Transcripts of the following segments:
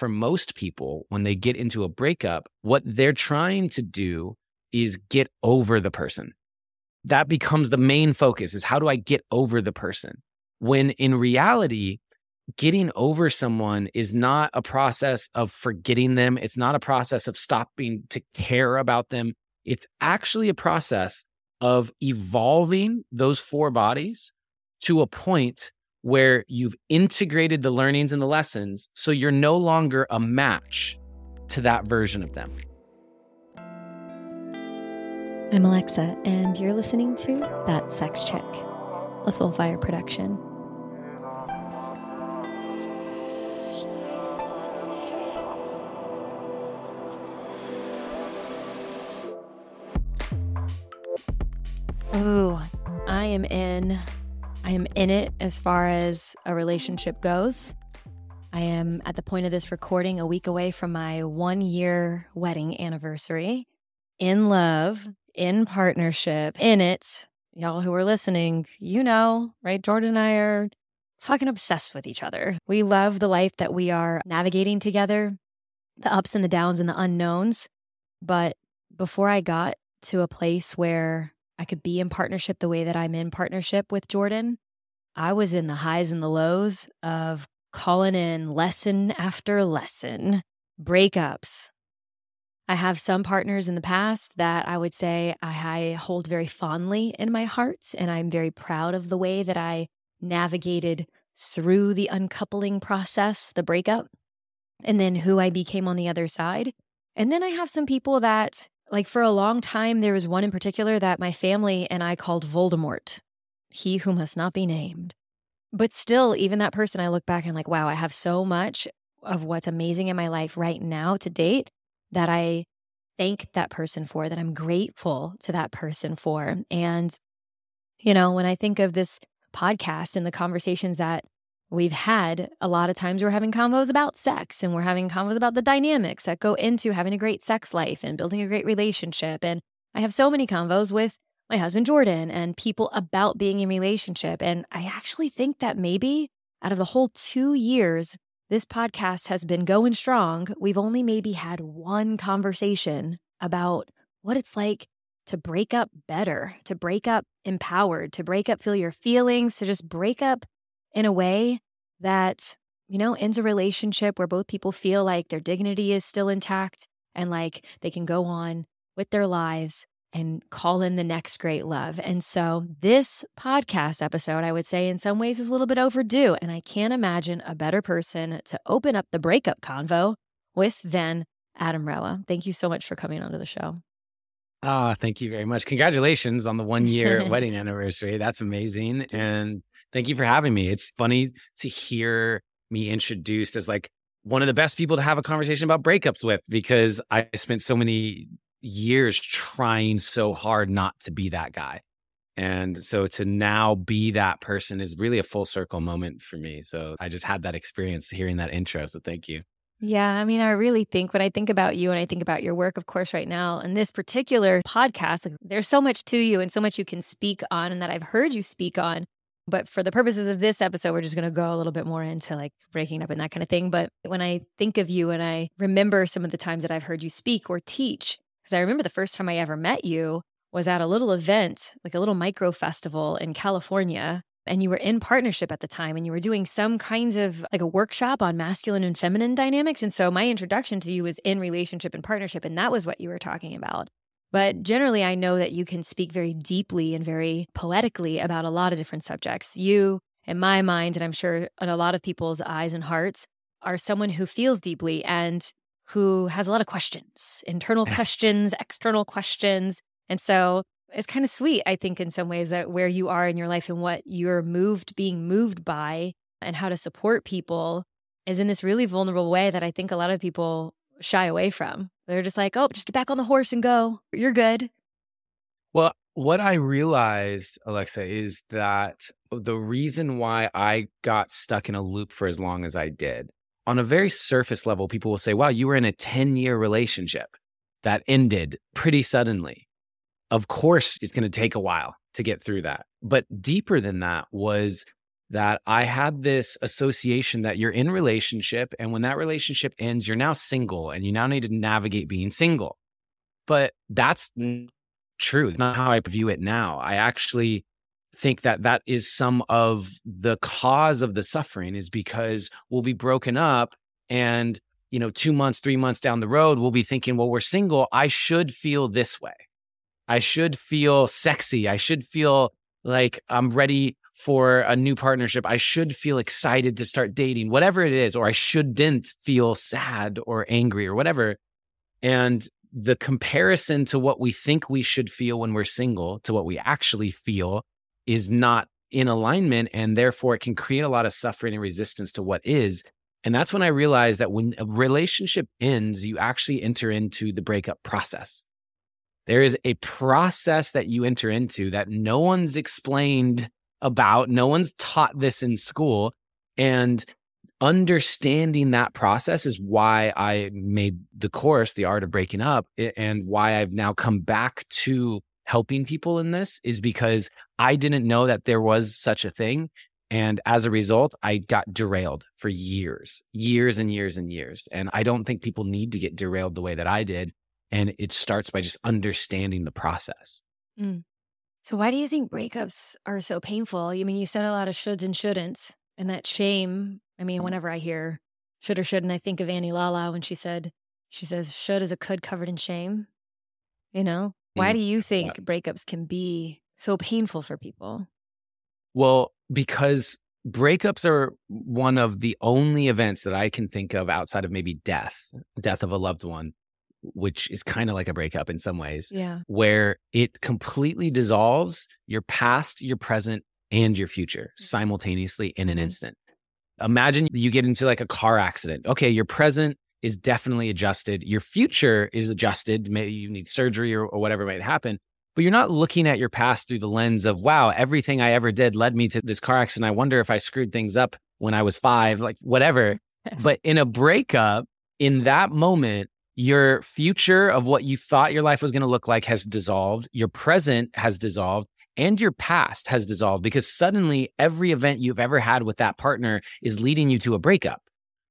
for most people, when they get into a breakup, what they're trying to do is get over the person. That becomes the main focus is how do I get over the person? When in reality, getting over someone is not a process of forgetting them. It's not a process of stopping to care about them. It's actually a process of evolving those four bodies to a point where you've integrated the learnings and the lessons. So you're no longer a match to that version of them. I'm Alexa, and you're listening to That Sex Chick, a Soulfire production. Ooh, I am in. I am in it as far as a relationship goes. I am at the point of this recording a week away from my one year wedding anniversary. In love, in partnership, in it. Y'all who are listening, you know, right? Jordan and I are fucking obsessed with each other. We love the life that we are navigating together, the ups and the downs and the unknowns. But before I got to a place where I could be in partnership the way that I'm in partnership with Jordan, I was in the highs and the lows of calling in lesson after lesson, breakups, I have some partners in the past that I would say I hold very fondly in my heart, and I'm very proud of the way that I navigated through the uncoupling process, the breakup, and then who I became on the other side. And then I have some people that, like, for a long time, there was one in particular that my family and I called Voldemort, he who must not be named. But still, even that person, I look back and I'm like, wow, I have so much of what's amazing in my life right now to date that I thank that person for, that I'm grateful to that person for. And, you know, when I think of this podcast and the conversations that we've had, a lot of times we're having convos about sex and we're having convos about the dynamics that go into having a great sex life and building a great relationship. And I have so many convos with my husband Jordan and people about being in relationship. And I actually think that maybe out of the whole two years this podcast has been going strong. We've only maybe had one conversation about what it's like to break up better, to break up empowered, to break up feel your feelings, to just break up in a way that, you know, ends a relationship where both people feel like their dignity is still intact and like they can go on with their lives and call in the next great love. And so, this podcast episode, I would say, in some ways is a little bit overdue. And I can't imagine a better person to open up the breakup convo with than Adam Roa. Thank you so much for coming onto the show. Ah, oh, thank you very much. Congratulations on the one year wedding anniversary. That's amazing. And thank you for having me. It's funny to hear me introduced as like one of the best people to have a conversation about breakups with because I spent so many years trying so hard not to be that guy. And so to now be that person is really a full circle moment for me. So I just had that experience hearing that intro. So thank you. Yeah, I mean, I really think when I think about you and I think about your work, of course, right now, in this particular podcast, like, there's so much to you and so much you can speak on and that I've heard you speak on. But for the purposes of this episode, we're just going to go a little bit more into like breaking up and that kind of thing. But when I think of you and I remember some of the times that I've heard you speak or teach, because I remember the first time I ever met you was at a little event, like a little micro festival in California. And you were in partnership at the time and you were doing some kinds of like a workshop on masculine and feminine dynamics. And so my introduction to you was in relationship and partnership. And that was what you were talking about. But generally, I know that you can speak very deeply and very poetically about a lot of different subjects. You, in my mind, and I'm sure in a lot of people's eyes and hearts, are someone who feels deeply and who has a lot of questions, internal questions, external questions. And so it's kind of sweet, I think, in some ways, that where you are in your life and what you're moved, being moved by, and how to support people is in this really vulnerable way that I think a lot of people shy away from. They're just like, oh, just get back on the horse and go. You're good. Well, what I realized, Alexa, is that the reason why I got stuck in a loop for as long as I did on a very surface level, people will say, wow, you were in a 10 year relationship that ended pretty suddenly. Of course, it's going to take a while to get through that. But deeper than that was that I had this association that you're in relationship and when that relationship ends you're now single and you now need to navigate being single. But that's true. Not how I view it now. I actually think that that is some of the cause of the suffering is because we'll be broken up and you know 2 months 3 months down the road we'll be thinking well we're single I should feel this way. I should feel sexy. I should feel like I'm ready for a new partnership. I should feel excited to start dating, whatever it is, or I shouldn't feel sad or angry or whatever. And the comparison to what we think we should feel when we're single to what we actually feel is not in alignment. And therefore, it can create a lot of suffering and resistance to what is. And that's when I realized that when a relationship ends, you actually enter into the breakup process. There is a process that you enter into that no one's explained about. No one's taught this in school. And understanding that process is why I made the course, The Art of Breaking Up, and why I've now come back to helping people in this is because I didn't know that there was such a thing. And as a result, I got derailed for years, years and years and years. And I don't think people need to get derailed the way that I did. And it starts by just understanding the process. Mm. So, why do you think breakups are so painful? I mean, you said a lot of shoulds and shouldn'ts, and that shame. I mean, whenever I hear should or shouldn't, I think of Annie Lalla when she said, she says, should is a could covered in shame. You know, why mm. do you think breakups can be so painful for people? Well, because breakups are one of the only events that I can think of outside of maybe death, death of a loved one, which is kind of like a breakup in some ways. Yeah. Where it completely dissolves your past, your present, and your future mm. simultaneously in an mm-hmm. instant. Imagine you get into like a car accident. Okay, your present is definitely adjusted. Your future is adjusted. Maybe you need surgery or, or whatever might happen, but you're not looking at your past through the lens of, wow, everything I ever did led me to this car accident. I wonder if I screwed things up when I was five, like whatever. but in a breakup, in that moment, your future of what you thought your life was going to look like has dissolved, your present has dissolved, and your past has dissolved because suddenly every event you've ever had with that partner is leading you to a breakup,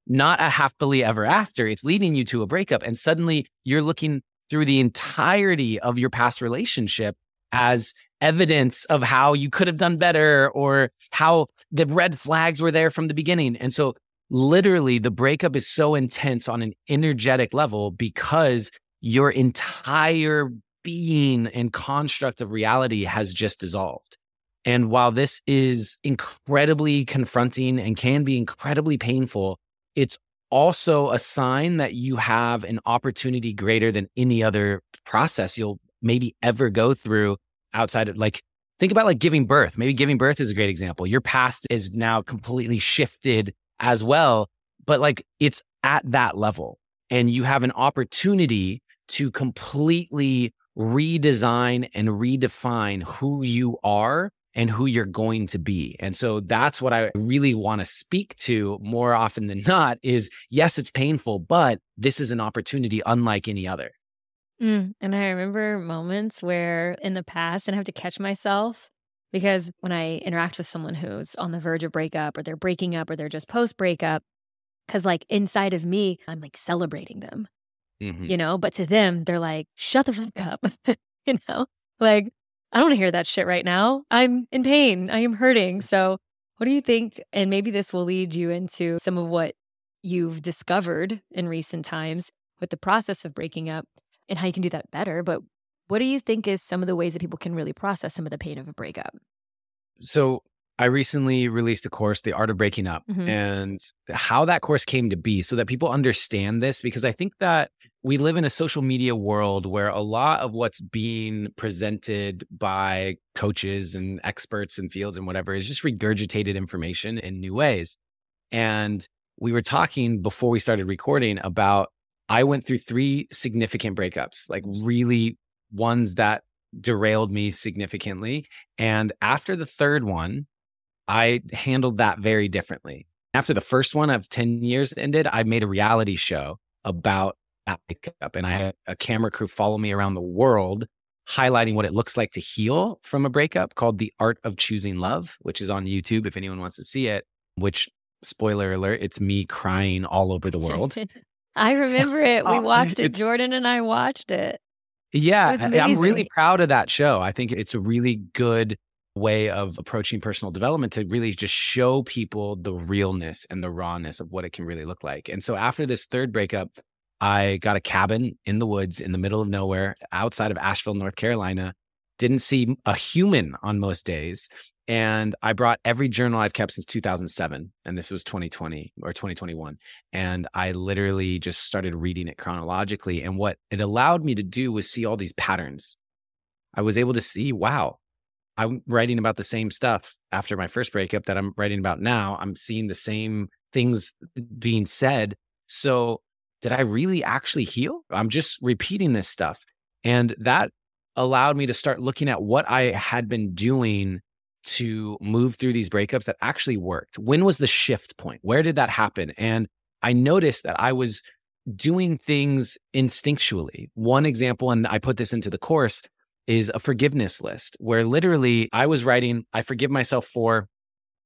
not a happily ever after. It's leading you to a breakup. And suddenly you're looking through the entirety of your past relationship as evidence of how you could have done better or how the red flags were there from the beginning. And so literally the breakup is so intense on an energetic level because your entire being and construct of reality has just dissolved. And while this is incredibly confronting and can be incredibly painful, it's also a sign that you have an opportunity greater than any other process you'll maybe ever go through outside of like think about like giving birth. Maybe giving birth is a great example. Your past is now completely shifted as well. But like it's at that level and you have an opportunity to completely redesign and redefine who you are and who you're going to be. And so that's what I really want to speak to more often than not is yes, it's painful, but this is an opportunity unlike any other. Mm, and I remember moments where in the past, and I have to catch myself because when I interact with someone who's on the verge of breakup or they're breaking up or they're just post breakup, because like inside of me, I'm like celebrating them, mm-hmm. you know, but to them, they're like, shut the fuck up, you know, like, I don't want to hear that shit right now. I'm in pain. I am hurting. So, what do you think? And maybe this will lead you into some of what you've discovered in recent times with the process of breaking up and how you can do that better. But what do you think is some of the ways that people can really process some of the pain of a breakup? So I recently released a course, The Art of Breaking Up, mm-hmm. and how that course came to be so that people understand this. Because I think that we live in a social media world where a lot of what's being presented by coaches and experts in fields and whatever is just regurgitated information in new ways. And we were talking before we started recording about I went through three significant breakups, like really ones that derailed me significantly. And after the third one, I handled that very differently. After the first one of 10 years ended, I made a reality show about that breakup. And I had a camera crew follow me around the world, highlighting what it looks like to heal from a breakup called The Art of Choosing Love, which is on YouTube if anyone wants to see it, which spoiler alert, it's me crying all over the world. I remember it. We watched it. Jordan and I watched it. Yeah, I'm really proud of that show. I think it's a really good way of approaching personal development to really just show people the realness and the rawness of what it can really look like. And so after this third breakup, I got a cabin in the woods in the middle of nowhere outside of Asheville, North Carolina. Didn't see a human on most days. And I brought every journal I've kept since 2007. And this was 2020 or 2021. And I literally just started reading it chronologically. And what it allowed me to do was see all these patterns. I was able to see, wow, I'm writing about the same stuff after my first breakup that I'm writing about now. I'm seeing the same things being said. So, did I really actually heal? I'm just repeating this stuff. And that allowed me to start looking at what I had been doing to move through these breakups that actually worked? When was the shift point? Where did that happen? And I noticed that I was doing things instinctually. One example, and I put this into the course, is a forgiveness list where literally I was writing, I forgive myself for,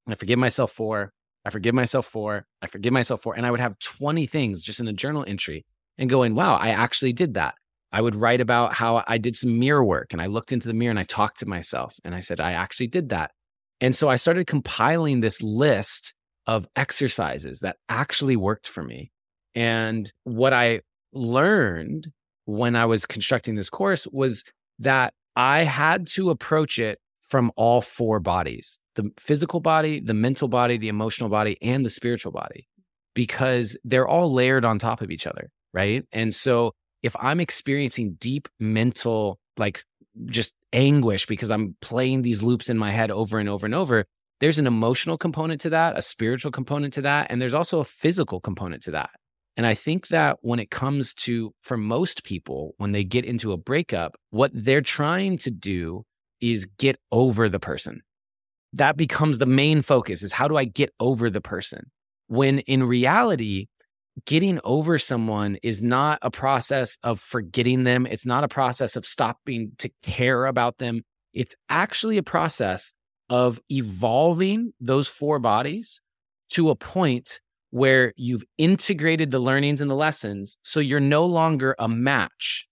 I forgive myself for, I forgive myself for, I forgive myself for. And I would have 20 things just in a journal entry and going, wow, I actually did that. I would write about how I did some mirror work and I looked into the mirror and I talked to myself and I said, I actually did that. And so I started compiling this list of exercises that actually worked for me. And what I learned when I was constructing this course was that I had to approach it from all four bodies the physical body, the mental body, the emotional body, and the spiritual body, because they're all layered on top of each other. Right. And so if I'm experiencing deep mental, like just anguish because I'm playing these loops in my head over and over and over, there's an emotional component to that, a spiritual component to that, and there's also a physical component to that. And I think that when it comes to, for most people, when they get into a breakup, what they're trying to do is get over the person. That becomes the main focus is how do I get over the person? When in reality, getting over someone is not a process of forgetting them. It's not a process of stopping to care about them. It's actually a process of evolving those four bodies to a point where you've integrated the learnings and the lessons. So you're no longer a match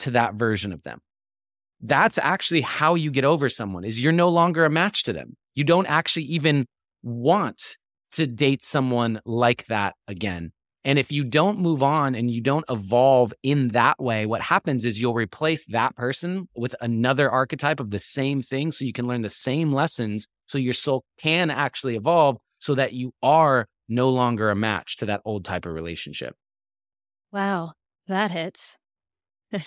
to that version of them. That's actually how you get over someone is you're no longer a match to them. You don't actually even want to date someone like that again and if you don't move on and you don't evolve in that way, what happens is you'll replace that person with another archetype of the same thing. So you can learn the same lessons. So your soul can actually evolve so that you are no longer a match to that old type of relationship. Wow, that hits.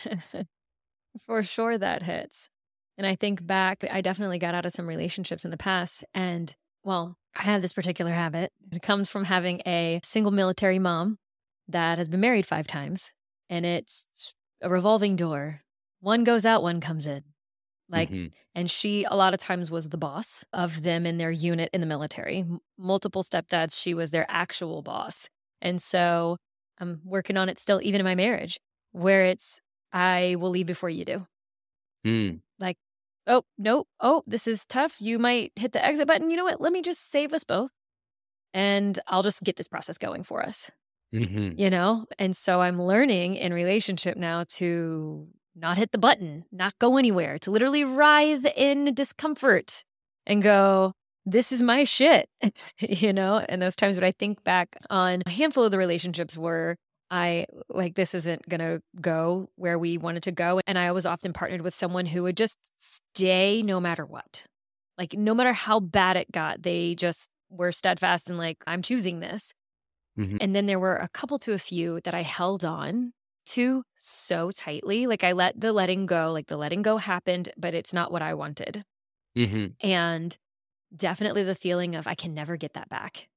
For sure, that hits. And I think back, I definitely got out of some relationships in the past. And well, I have this particular habit. It comes from having a single military mom that has been married five times, and it's a revolving door. One goes out, one comes in. Like, mm-hmm. and she a lot of times was the boss of them in their unit in the military. M- multiple stepdads, she was their actual boss. And so I'm working on it still, even in my marriage, where it's, I will leave before you do. Mm. Like, oh, no, oh, this is tough. You might hit the exit button. You know what? Let me just save us both and I'll just get this process going for us. Mm-hmm. You know? And so I'm learning in relationship now to not hit the button, not go anywhere, to literally writhe in discomfort and go, this is my shit, you know? And those times when I think back on a handful of the relationships where I like this isn't going to go where we wanted to go. And I was often partnered with someone who would just stay no matter what. Like, no matter how bad it got, they just were steadfast and like, I'm choosing this. Mm-hmm. And then there were a couple to a few that I held on to so tightly. Like, I let the letting go, like, the letting go happened, but it's not what I wanted. Mm-hmm. And definitely the feeling of I can never get that back.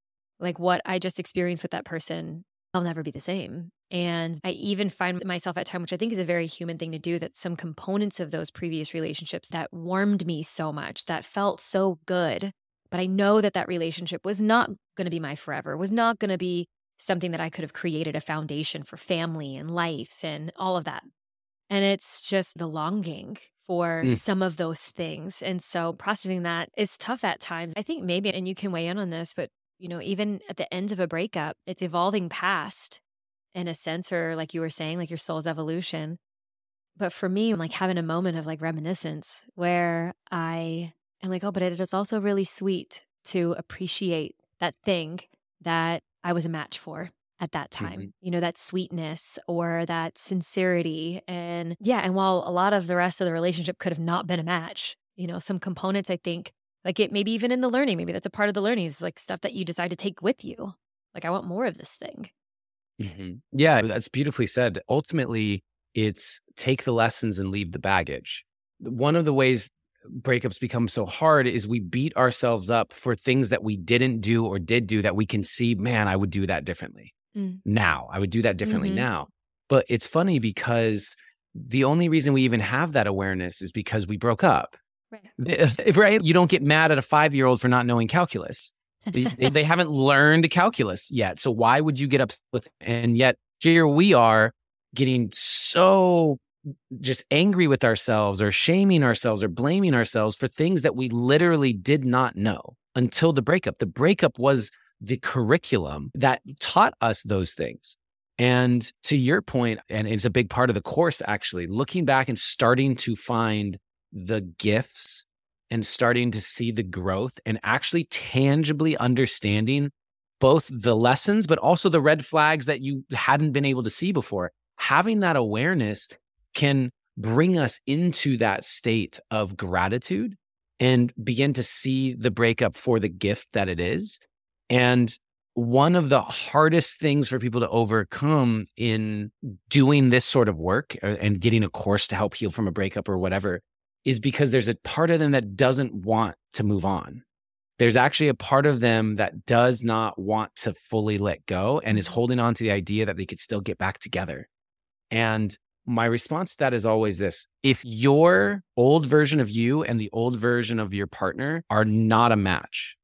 Like, what I just experienced with that person I'll never be the same. And I even find myself at time, which I think is a very human thing to do, that some components of those previous relationships that warmed me so much, that felt so good. But I know that that relationship was not going to be my forever, was not going to be something that I could have created a foundation for family and life and all of that. And it's just the longing for Mm. some of those things. And so processing that is tough at times. I think maybe, and you can weigh in on this, but you know, even at the end of a breakup, it's evolving past in a sense, or like you were saying, like your soul's evolution. But for me, I'm like having a moment of like reminiscence where I am like, oh, but it is also really sweet to appreciate that thing that I was a match for at that time. Mhm. You know, that sweetness or that sincerity. And yeah, and while a lot of the rest of the relationship could have not been a match, you know, some components I think, like it maybe even in the learning, maybe that's a part of the learning is like stuff that you decide to take with you. Like, I want more of this thing. Mhm. Yeah, that's beautifully said. Ultimately, it's take the lessons and leave the baggage. One of the ways breakups become so hard is we beat ourselves up for things that we didn't do or did do that we can see, man, I would do that differently Mm. now. I would do that differently Mhm. now. But it's funny because the only reason we even have that awareness is because we broke up. Right. Uh, right? You don't get mad at a five year old for not knowing calculus. They, they haven't learned calculus yet. So why would you get upset with And yet here we are getting so just angry with ourselves or shaming ourselves or blaming ourselves for things that we literally did not know until the breakup. The breakup was the curriculum that taught us those things. And to your point, and it's a big part of the course actually, looking back and starting to find the gifts and starting to see the growth and actually tangibly understanding both the lessons, but also the red flags that you hadn't been able to see before. Having that awareness can bring us into that state of gratitude and begin to see the breakup for the gift that it is. And one of the hardest things for people to overcome in doing this sort of work uh, and getting a course to help heal from a breakup or whatever is because there's a part of them that doesn't want to move on. There's actually a part of them that does not want to fully let go and is mm-hmm. holding on to the idea that they could still get back together. And my response to that is always this if your old version of you and the old version of your partner are not a match,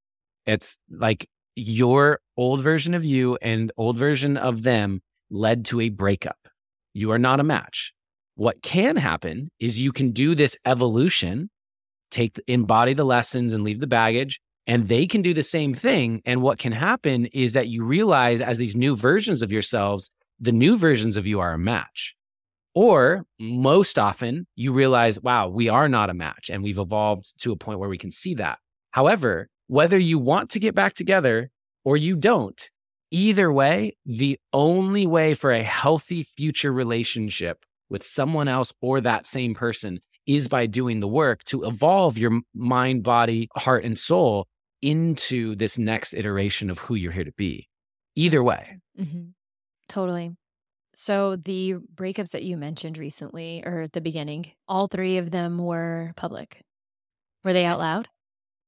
it's like your old version of you and old version of them led to a breakup. You are not a match. What can happen is you can do this evolution, take embody the lessons and leave the baggage, and they can do the same thing. And what can happen is that you realize as these new versions of yourselves, the new versions of you are a match. Or most often, you realize, wow, we are not a match and we've evolved to a point where we can see that. However, whether you want to get back together or you don't, either way, the only way for a healthy future relationship with someone else or that same person is by doing the work to evolve your mind, body, heart, and soul into this next iteration of who you're here to be. Either way. Mm-hmm. Totally. So the breakups that you mentioned recently or at the beginning, all three of them were public. Were they out loud?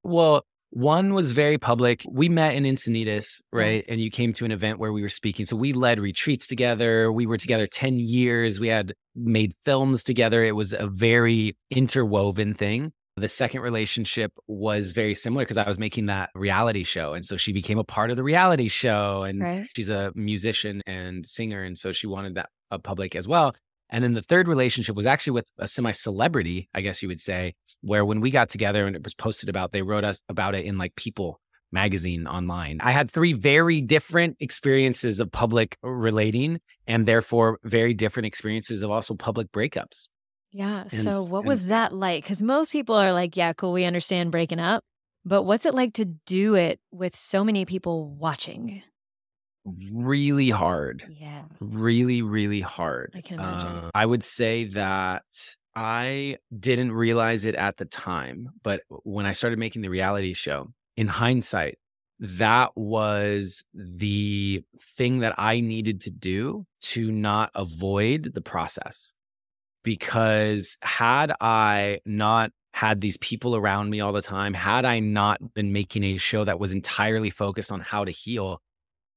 Well, one was very public. We met in Encinitas, right? And you came to an event where we were speaking. So we led retreats together. We were together 10 years. We had made films together. It was a very interwoven thing. The second relationship was very similar because I was making that reality show. And so she became a part of the reality show. And Right. she's a musician and singer. And so she wanted that public as well. And then the third relationship was actually with a semi celebrity, I guess you would say, where when we got together and it was posted about, they wrote us about it in like People magazine online. I had three very different experiences of public relating and therefore very different experiences of also public breakups. Yeah. And- so what and- was that like? Because most people are like, yeah, cool, we understand breaking up. But what's it like to do it with so many people watching? Really hard. Yeah. really really hard I can imagine. Uh, i would say that i didn't realize it at the time but when i started making the reality show in hindsight that was the thing that i needed to do to not avoid the process because had i not had these people around me all the time had i not been making a show that was entirely focused on how to heal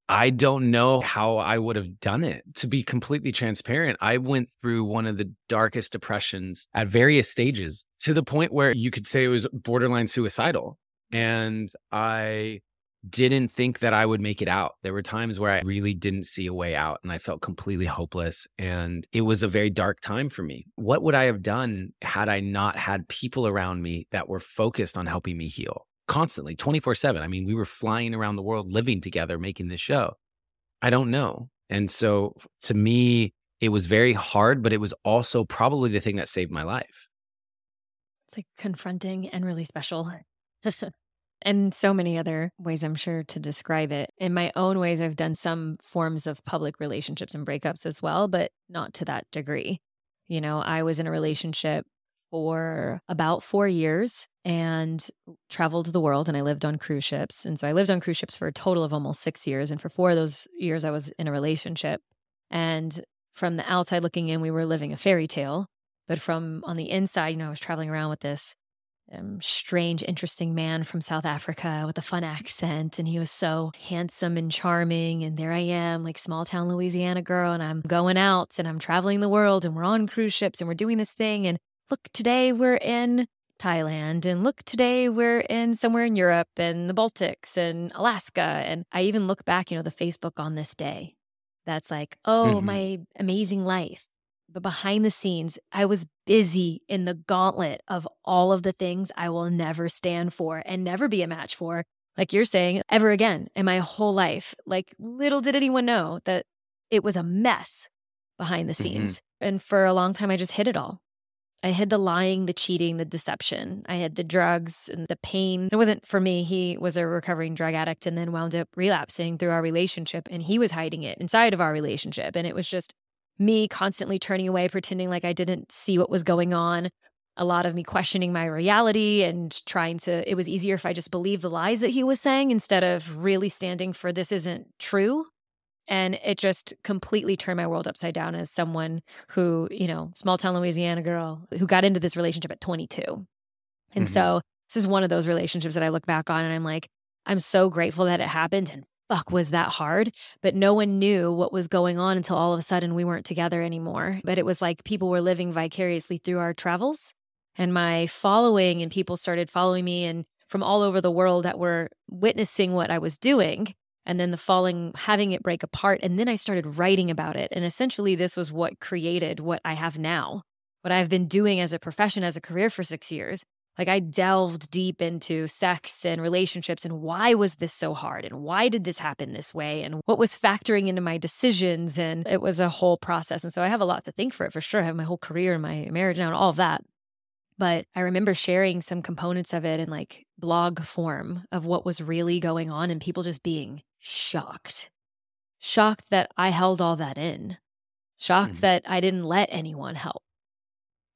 I don't know how I would have done it. To be completely transparent, I went through one of the darkest depressions at various stages to the point where you could say it was borderline suicidal. And I didn't think that I would make it out. There were times where I really didn't see a way out and I felt completely hopeless. And it was a very dark time for me. What would I have done had I not had people around me that were focused on helping me heal constantly, 24 7? I mean, we were flying around the world, living together, making this show. I don't know. And so to me, it was very hard, but it was also probably the thing that saved my life. It's like confronting and really special. and so many other ways I'm sure to describe it. In my own ways, I've done some forms of public relationships and breakups as well, but not to that degree. You know, I was in a relationship for about four years and traveled the world and I lived on cruise ships. And so I lived on cruise ships for a total of almost six years. And for four of those years, I was in a relationship. And from the outside looking in, we were living a fairy tale. But from on the inside, you know, I was traveling around with this um, strange, interesting man from South Africa with a fun accent. And he was so handsome and charming. And there I am, like small town Louisiana girl. And I'm going out and I'm traveling the world and we're on cruise ships and we're doing this thing. And look, today we're in Thailand. And look, today we're in somewhere in Europe and the Baltics and Alaska. And I even look back, you know, the Facebook on this day. That's like, oh, mm-hmm. my amazing life but behind the scenes, I was busy in the gauntlet of all of the things I will never stand for and never be a match for, like you're saying, ever again in my whole life. Like, little did anyone know that it was a mess behind the mm-hmm. scenes. Mm-hmm. And for a long time, I just hid it all. I hid the lying, the cheating, the deception. I had the drugs and the pain. It wasn't for me. He was a recovering drug addict and then wound up relapsing through our relationship. And he was hiding it inside of our relationship. And it was just me constantly turning away, pretending like I didn't see what was going on. A lot of me questioning my reality and trying to, it was easier if I just believed the lies that he was saying instead of really standing for this isn't true. And it just completely turned my world upside down as someone who, you know, small town Louisiana girl who got into this relationship at 22. And mm-hmm. so this is one of those relationships that I look back on and I'm like, I'm so grateful that it happened and fuck, was that hard? But no one knew what was going on until all of a sudden we weren't together anymore. But it was like people were living vicariously through our travels. And my following and people started following me and from all over the world that were witnessing what I was doing. And then the falling, having it break apart. And then I started writing about it. And essentially, this was what created what I have now, what I've been doing as a profession, as a career for six years. Like I delved deep into sex and relationships and why was this so hard and why did this happen this way and what was factoring into my decisions and it was a whole process and so I have a lot to think for it for sure. I have my whole career and my marriage now and all of that. But I remember sharing some components of it in like blog form of what was really going on and people just being shocked. Shocked that I held all that in. Shocked mm-hmm. that I didn't let anyone help.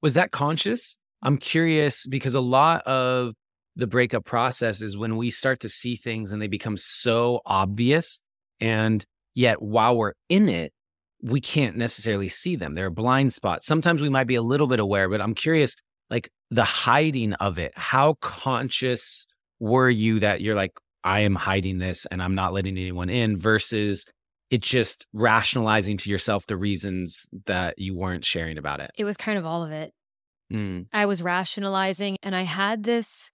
Was that conscious? I'm curious because a lot of the breakup process is when we start to see things and they become so obvious. And yet, while we're in it, we can't necessarily see them. They're a blind spot. Sometimes we might be a little bit aware, but I'm curious, like the hiding of it. How conscious were you that you're like, I am hiding this and I'm not letting anyone in versus it just rationalizing to yourself the reasons that you weren't sharing about it? It was kind of all of it. Mm. I was rationalizing and I had this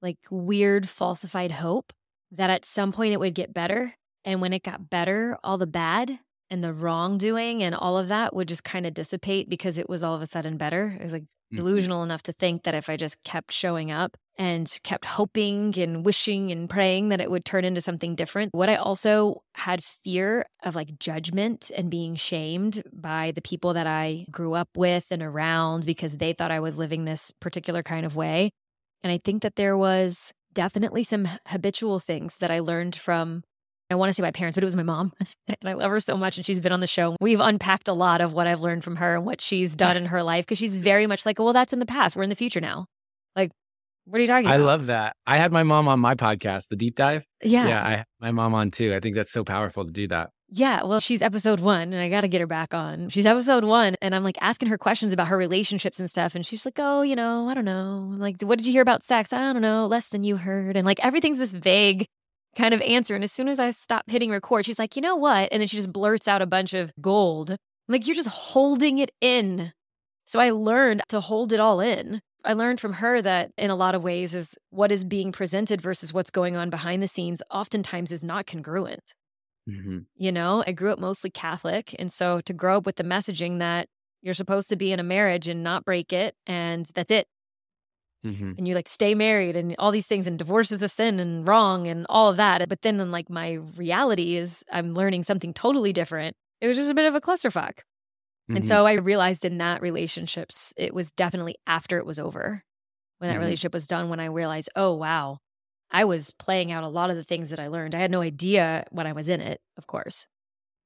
like weird falsified hope that at some point it would get better. And when it got better, all the bad and the wrongdoing and all of that would just kind of dissipate because it was all of a sudden better. It was like mm-hmm. delusional enough to think that if I just kept showing up and kept hoping and wishing and praying that it would turn into something different. What I also had fear of like judgment and being shamed by the people that I grew up with and around because they thought I was living this particular kind of way. And I think that there was definitely some habitual things that I learned from I want to say my parents, but it was my mom. and I love her so much. And she's been on the show. We've unpacked a lot of what I've learned from her and what she's done in her life because she's very much like, well, that's in the past. We're in the future now. What are you talking about? I about? love that. I had my mom on my podcast, The Deep Dive. Yeah. Yeah. I had my mom on too. I think that's so powerful to do that. Yeah. Well, she's episode one and I got to get her back on. She's episode one and I'm like asking her questions about her relationships and stuff. And she's like, oh, you know, I don't know. I'm like, what did you hear about sex? I don't know. Less than you heard. And like everything's this vague kind of answer. And as soon as I stop hitting record, she's like, you know what? And then she just blurts out a bunch of gold. I'm like, you're just holding it in. So I learned to hold it all in I learned from her that in a lot of ways is what is being presented versus what's going on behind the scenes oftentimes is not congruent. Mm-hmm. You know, I grew up mostly Catholic. And so to grow up with the messaging that you're supposed to be in a marriage and not break it, and that's it. Mm-hmm. And you like stay married and all these things, and divorce is a sin and wrong and all of that. But then, in like, my reality is I'm learning something totally different. It was just a bit of a clusterfuck. Mm-hmm. And so I realized in that relationships, it was definitely after it was over, when that mm-hmm. relationship was done, when I realized, oh, wow, I was playing out a lot of the things that I learned. I had no idea when I was in it, of course.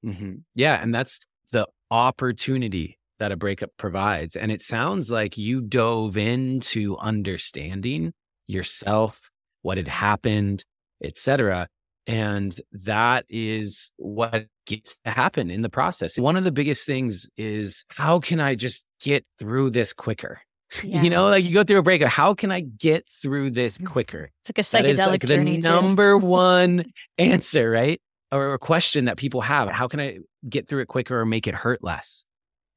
Mm-hmm. Yeah. And that's the opportunity that a breakup provides. And it sounds like you dove into understanding yourself, what had happened, etc. And that is what gets to happen in the process. One of the biggest things is how can I just get through this quicker? Yeah. You know, like you go through a breakup. How can I get through this mm. quicker? It's like a psychedelic like journey. The number one answer, right? Or a question that people have. How can I get through it quicker or make it hurt less?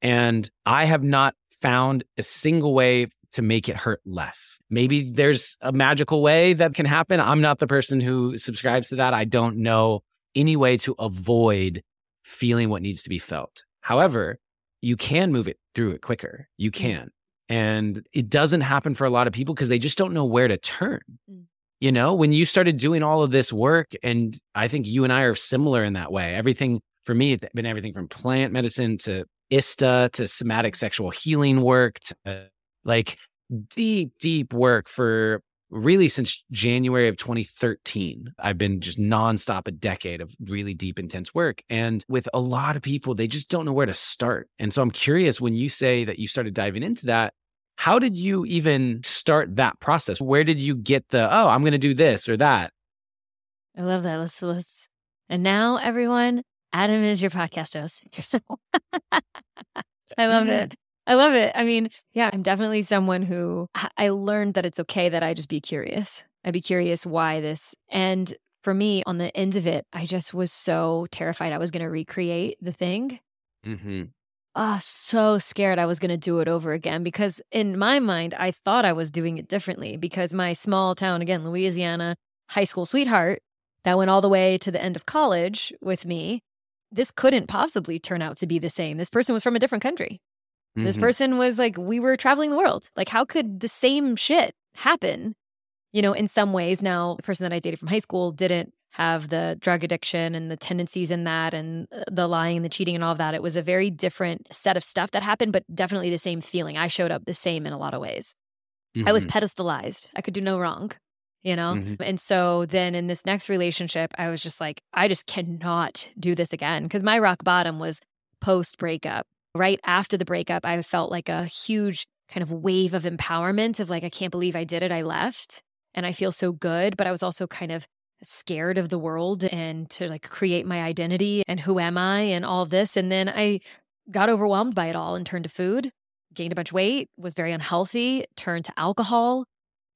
And I have not found a single way to make it hurt less. Maybe there's a magical way that can happen. I'm not the person who subscribes to that. I don't know any way to avoid feeling what needs to be felt. However, you can move it through it quicker. You mm. can. And it doesn't happen for a lot of people because they just don't know where to turn. Mm. You know, when you started doing all of this work, and I think you and I are similar in that way. Everything for me, it's been everything from plant medicine to ISTA to somatic sexual healing work to like deep, deep work for really since January of 2013. I've been just nonstop a decade of really deep, intense work. And with a lot of people, they just don't know where to start. And so I'm curious when you say that you started diving into that, how did you even start that process? Where did you get the, oh, I'm going to do this or that? I love that. Let's, let's, and now everyone, Adam is your podcast host. I love it. I love it. I mean, yeah, I'm definitely someone who I learned that it's okay that I just be curious. I'd be curious why this. And for me, on the end of it, I just was so terrified I was going to recreate the thing. Mm-hmm oh, so scared I was going to do it over again because in my mind, I thought I was doing it differently because my small town, again, Louisiana high school sweetheart that went all the way to the end of college with me, this couldn't possibly turn out to be the same. This person was from a different country. Mm-hmm. This person was like, we were traveling the world. Like, how could the same shit happen? You know, in some ways, now the person that I dated from high school didn't have the drug addiction and the tendencies in that and uh, the lying and the cheating and all of that. It was a very different set of stuff that happened, but definitely the same feeling. I showed up the same in a lot of ways. Mm-hmm. I was mm-hmm. pedestalized. I could do no wrong, you know? Mm-hmm. And so then in this next relationship, I was just like, I just cannot do this again. Cause my rock bottom was post breakup. Right after the breakup, I felt like a huge kind of wave of empowerment of like, I can't believe I did it. I left and I feel so good. But I was also kind of scared of the world and to like create my identity and who am I and all of this. And then I got overwhelmed by it all and turned to food, gained a bunch of weight, was very unhealthy, turned to alcohol.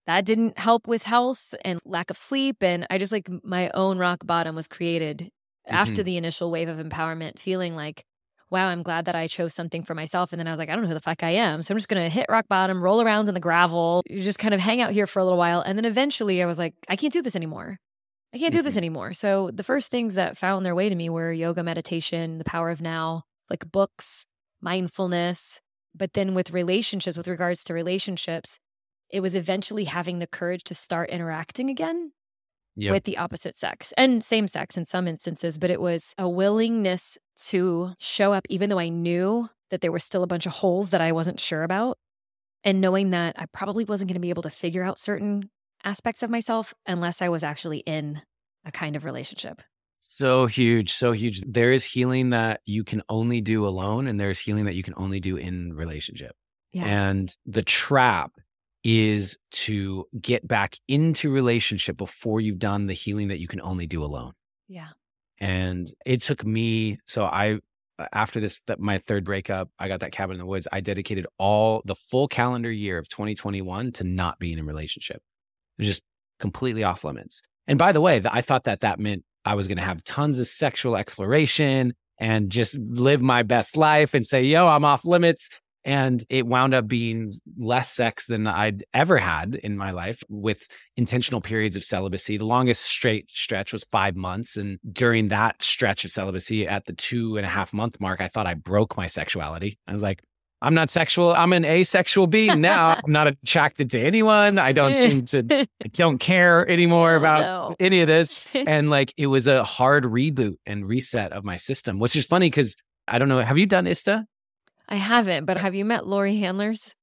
That didn't help with health and lack of sleep. And I just like my own rock bottom was created mm-hmm. after the initial wave of empowerment, feeling like, wow, I'm glad that I chose something for myself. And then I was like, I don't know who the fuck I am. So I'm just going to hit rock bottom, roll around in the gravel, just kind of hang out here for a little while. And then eventually I was like, I can't do this anymore. I can't do this mm-hmm. anymore. So the first things that found their way to me were yoga, meditation, the power of now, like books, mindfulness. But then with relationships, with regards to relationships, it was eventually having the courage to start interacting again yep. with the opposite sex and same sex in some instances. But it was a willingness to show up, even though I knew that there were still a bunch of holes that I wasn't sure about. And knowing that I probably wasn't going to be able to figure out certain aspects of myself unless I was actually in a kind of relationship. So huge, so huge. There is healing that you can only do alone, and there's healing that you can only do in relationship. Yeah. And the trap is to get back into relationship before you've done the healing that you can only do alone. Yeah. And it took me, so I, after this, that my third breakup, I got that cabin in the woods. I dedicated all the full calendar year of 2021 to not being in relationship just completely off limits. And by the way, I thought that that meant I was going to have tons of sexual exploration and just live my best life and say, yo, I'm off limits. And it wound up being less sex than I'd ever had in my life with intentional periods of celibacy. The longest straight stretch was five months. And during that stretch of celibacy, at the two and a half month mark, I thought I broke my sexuality. I was like, I'm not sexual. I'm an asexual being now. I'm not attracted to anyone. I don't seem to, I don't care anymore oh, about no. any of this. And like, it was a hard reboot and reset of my system, which is funny because I don't know. Have you done ISTA? I haven't, but have you met Laurie Handlers?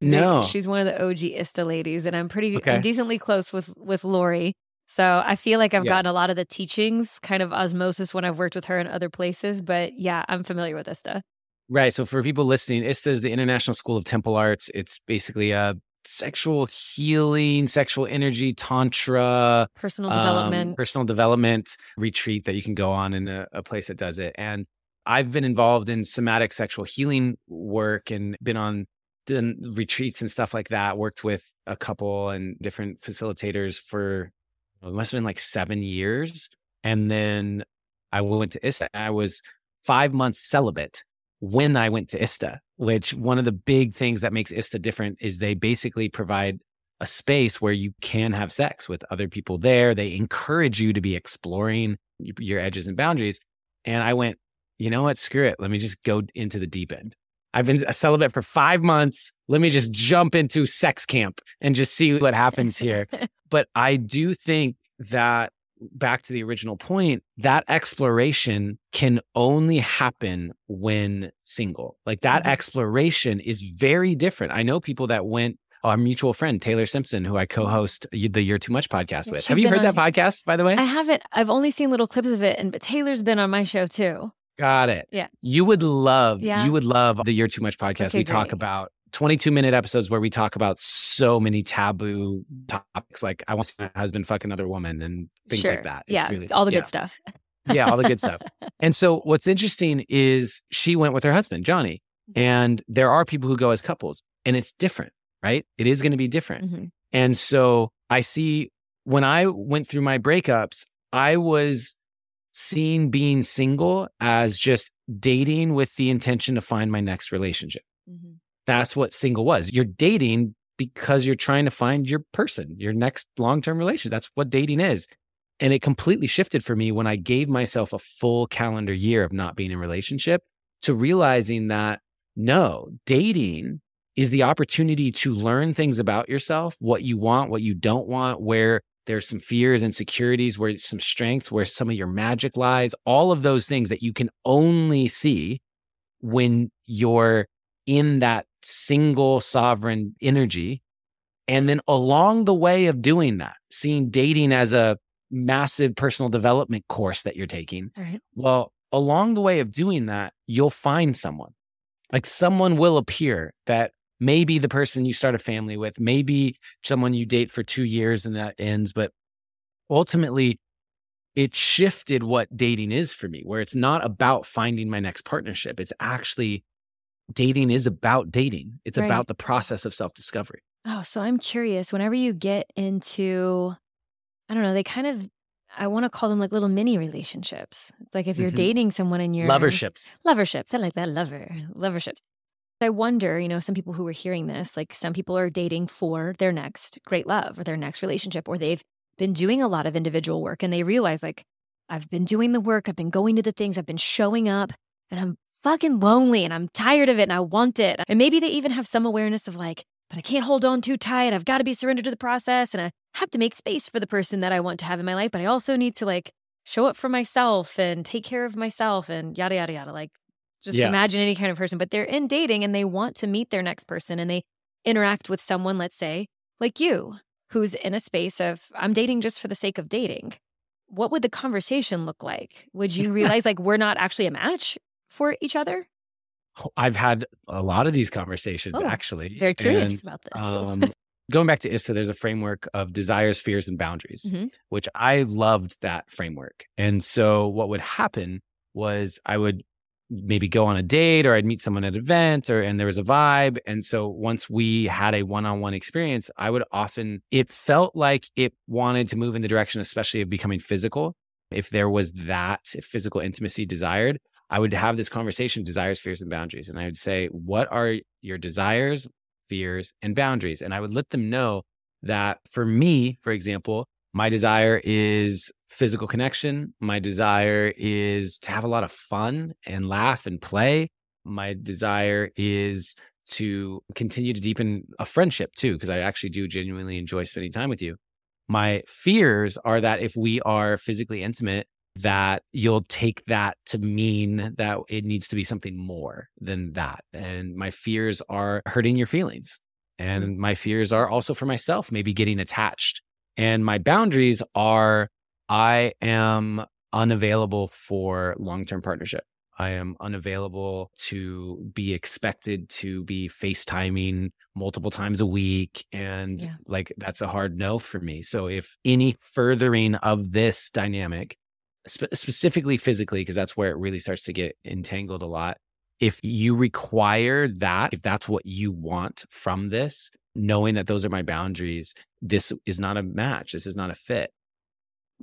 No. She's one of the OG ISTA ladies, and I'm pretty, okay. I'm decently close with with Laurie. So I feel like I've yeah. gotten a lot of the teachings, kind of osmosis when I've worked with her in other places. But yeah, I'm familiar with ISTA. Right. So for people listening, ISTA is the International School of Temple Arts. It's basically a sexual healing, sexual energy, tantra, personal development, um, personal development retreat that you can go on in a, a place that does it. And I've been involved in somatic sexual healing work and been on the retreats and stuff like that. Worked with a couple and different facilitators for oh, it must have been like seven years. And then I went to ISTA. I was five months celibate when I went to ISTA, which one of the big things that makes ISTA different is they basically provide a space where you can have sex with other people there. They encourage you to be exploring your edges and boundaries. And I went, you know what? Screw it. Let me just go into the deep end. I've been a celibate for five months. Let me just jump into sex camp and just see what happens here. but I do think that back to the original point, that exploration can only happen when single. Like that mm-hmm. exploration is very different. I know people that went our mutual friend Taylor Simpson, who I co-host the You're Too Much podcast with. Have you heard that podcast, by the way? I haven't. I've only seen little clips of it, and but Taylor's been on my show too. Got it. Yeah. You would love. Yeah. You would love the You're Too Much podcast. Okay, we great. talk about 22 minute episodes where we talk about so many taboo topics like I want to see my husband fuck another woman and things sure. like that. It's yeah, really, all the yeah. good stuff. yeah, all the good stuff. And so what's interesting is she went with her husband, Johnny. Mm-hmm. And there are people who go as couples and it's different, right? It is going to be different. Mm-hmm. And so I see when I went through my breakups, I was seeing being single as just dating with the intention to find my next relationship. Mm-hmm that's what single was. You're dating because you're trying to find your person, your next long term relationship. That's what dating is. And it completely shifted for me when I gave myself a full calendar year of not being in relationship to realizing that no, dating is the opportunity to learn things about yourself, what you want, what you don't want, where there's some fears, and insecurities, where some strengths, where some of your magic lies, all of those things that you can only see when you're in that single sovereign energy. And then along the way of doing that, seeing dating as a massive personal development course that you're taking. Right. Well, along the way of doing that, you'll find someone. Like someone will appear that maybe the person you start a family with, maybe someone you date for two years and that ends. But ultimately, it shifted what dating is for me, where it's not about finding my next partnership. It's actually dating is about dating. It's right. about the process of self discovery. Oh, so I'm curious. Whenever you get into, I don't know, they kind of, I want to call them like little mini relationships. It's like if you're mm-hmm. dating someone and you're loverships, loverships. I like that lover, loverships. I wonder, you know, some people who are hearing this, like some people are dating for their next great love or their next relationship, or they've been doing a lot of individual work and they realize, like, I've been doing the work, I've been going to the things, I've been showing up, and I'm fucking lonely and I'm tired of it and I want it. And maybe they even have some awareness of like, but I can't hold on too tight. I've got to be surrendered to the process and I have to make space for the person that I want to have in my life. But I also need to like show up for myself and take care of myself and yada, yada, yada. Like just yeah. imagine any kind of person, but they're in dating and they want to meet their next person and they interact with someone, let's say, like you, who's in a space of, I'm dating just for the sake of dating. What would the conversation look like? Would you realize like we're not actually a match? for each other? Oh, I've had a lot of these conversations oh, actually. Very curious and, about this. Um, going back to ISTA, there's a framework of desires, fears, and boundaries, mm-hmm. which I loved that framework. And so what would happen was I would maybe go on a date or I'd meet someone at an event or and there was a vibe. And so once we had a one-on-one experience, I would often it felt like it wanted to move in the direction, especially of becoming physical. If there was that, physical intimacy desired, I would have this conversation desires, fears, and boundaries. And I would say, What are your desires, fears, and boundaries? And I would let them know that for me, for example, my desire is physical connection. My desire is to have a lot of fun and laugh and play. My desire is to continue to deepen a friendship too, because I actually do genuinely enjoy spending time with you. My fears are that if we are physically intimate, that you'll take that to mean that it needs to be something more than that. And my fears are hurting your feelings. Mm. And my fears are also for myself, maybe getting attached. And my boundaries are I am unavailable for long term partnership. I am unavailable to be expected to be FaceTiming multiple times a week. And yeah. like, that's a hard no for me. So, if any furthering of this dynamic, spe- specifically physically, because that's where it really starts to get entangled a lot, if you require that, if that's what you want from this, knowing that those are my boundaries, this is not a match. This is not a fit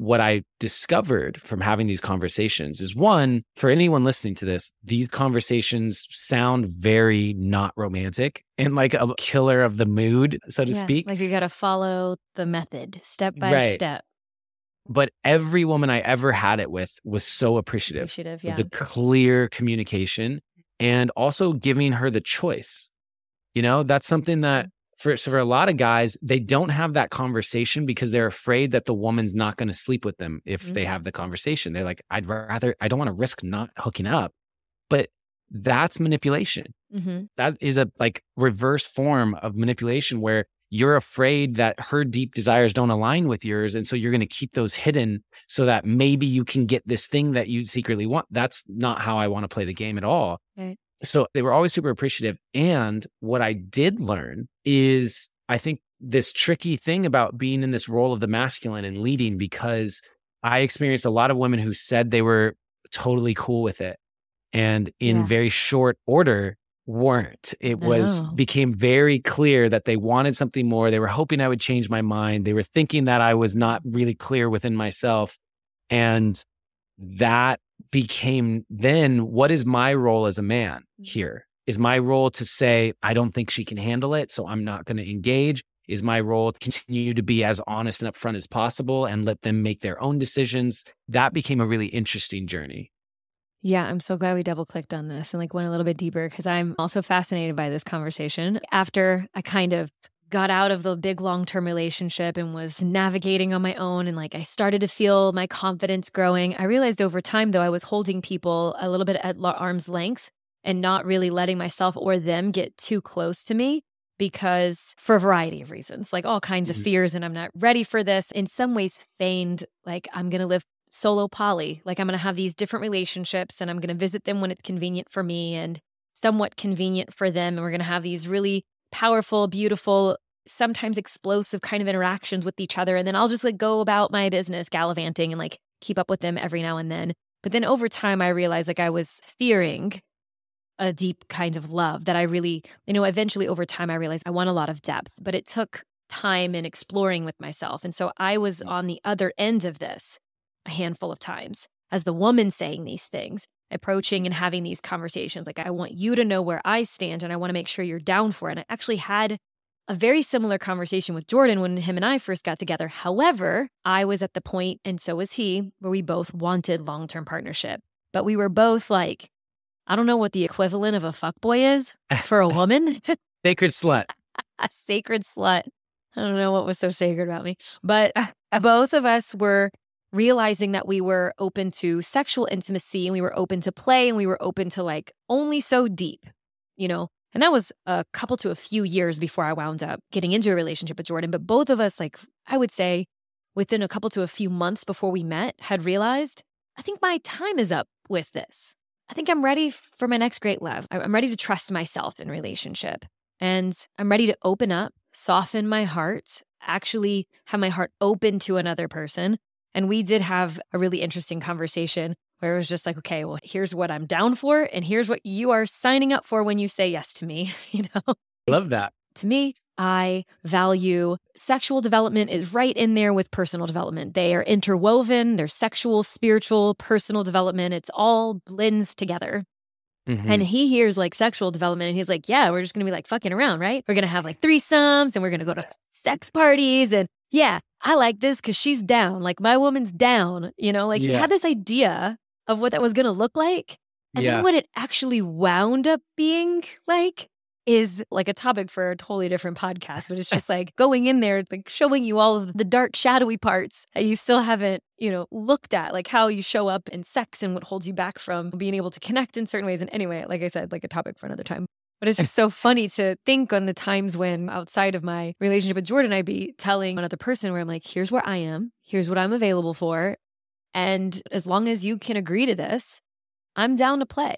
what I discovered from having these conversations is one, for anyone listening to this, these conversations sound very not romantic and like a killer of the mood, so to yeah, speak. Like you got to follow the method step by right. step. But every woman I ever had it with was so appreciative. Appreciative, yeah. The clear communication and also giving her the choice. You know, that's something that for, so for a lot of guys, they don't have that conversation because they're afraid that the woman's not going to sleep with them if mm-hmm. they have the conversation. They're like, I'd rather, I don't want to risk not hooking up. But that's manipulation. Mm-hmm. That is a like reverse form of manipulation where you're afraid that her deep desires don't align with yours. And so you're going to keep those hidden so that maybe you can get this thing that you secretly want. That's not how I want to play the game at all. Right so they were always super appreciative. And what I did learn is I think this tricky thing about being in this role of the masculine and leading because I experienced a lot of women who said they were totally cool with it. And in yeah. very short order, weren't. It was oh. became very clear that they wanted something more. They were hoping I would change my mind. They were thinking that I was not really clear within myself. And that became then what is my role as a man. Mm-hmm. here? Is my role to say, I don't think she can handle it, so I'm not going to engage? Is my role to continue to be as honest and upfront as possible and let them make their own decisions? That became a really interesting journey. Yeah, I'm so glad we double clicked on this and like went a little bit deeper because I'm also fascinated by this conversation. After I kind of got out of the big long term relationship and was navigating on my own. And like I started to feel my confidence growing. I realized over time, though, I was holding people a little bit at arm's length and not really letting myself or them get too close to me because for a variety of reasons, like all kinds mm-hmm. of fears. And I'm not ready for this. In some ways, feigned like I'm going to live solo poly. Like I'm going to have these different relationships and I'm going to visit them when it's convenient for me and somewhat convenient for them. And we're going to have these really powerful, beautiful, sometimes explosive kind of interactions with each other. And then I'll just like go about my business gallivanting and like keep up with them every now and then. But then over time, I realized like I was fearing a deep kind of love that I really, you know, eventually over time, I realized I want a lot of depth, but it took time and exploring with myself. And so I was mm. on the other end of this a handful of times as the woman saying these things, approaching and having these conversations. Like, I want you to know where I stand and I want to make sure you're down for it. And I actually had a very similar conversation with Jordan when him and I first got together. However, I was at the point, and so was he, where we both wanted long term partnership. But we were both like, I don't know what the equivalent of a fuckboy is for a woman. sacred slut. a sacred slut. I don't know what was so sacred about me. But uh, both of us were realizing that we were open to sexual intimacy and we were open to play and we were open to like only so deep, you know, and that was a couple to a few years before I wound up getting into a relationship with Jordan. But both of us, like, I would say within a couple to a few months before we met, had realized I think my time is up with this. I think I'm ready for my next great love. I'm ready to trust myself in relationship. And I'm ready to open up, soften my heart, actually have my heart open to another person. And we did have a really interesting conversation where it was just like, okay, well, here's what I'm down for, and here's what you are signing up for when you say yes to me. You know, love that. To me, I value sexual development is right in there with personal development. They are interwoven, there's sexual, spiritual, personal development. It's all blends together. Mm-hmm. And he hears like sexual development and he's like, Yeah, we're just gonna be like fucking around, right? We're gonna have like threesomes and we're gonna go to sex parties. And yeah, I like this because she's down. Like my woman's down, you know, like yeah. he had this idea of what that was gonna look like. And yeah. then what it actually wound up being like is like a topic for a totally different podcast, but it's just like going in there, like showing you all of the dark, shadowy parts that you still haven't, you know, looked at, like how you show up in sex and what holds you back from being able to connect in certain ways. And anyway, like I said, like a topic for another time. But it's just so funny to think on the times when outside of my relationship with Jordan, I'd be telling another person where I'm like, here's where I am, here's what I'm available for. And as long as you can agree to this, I'm down to play.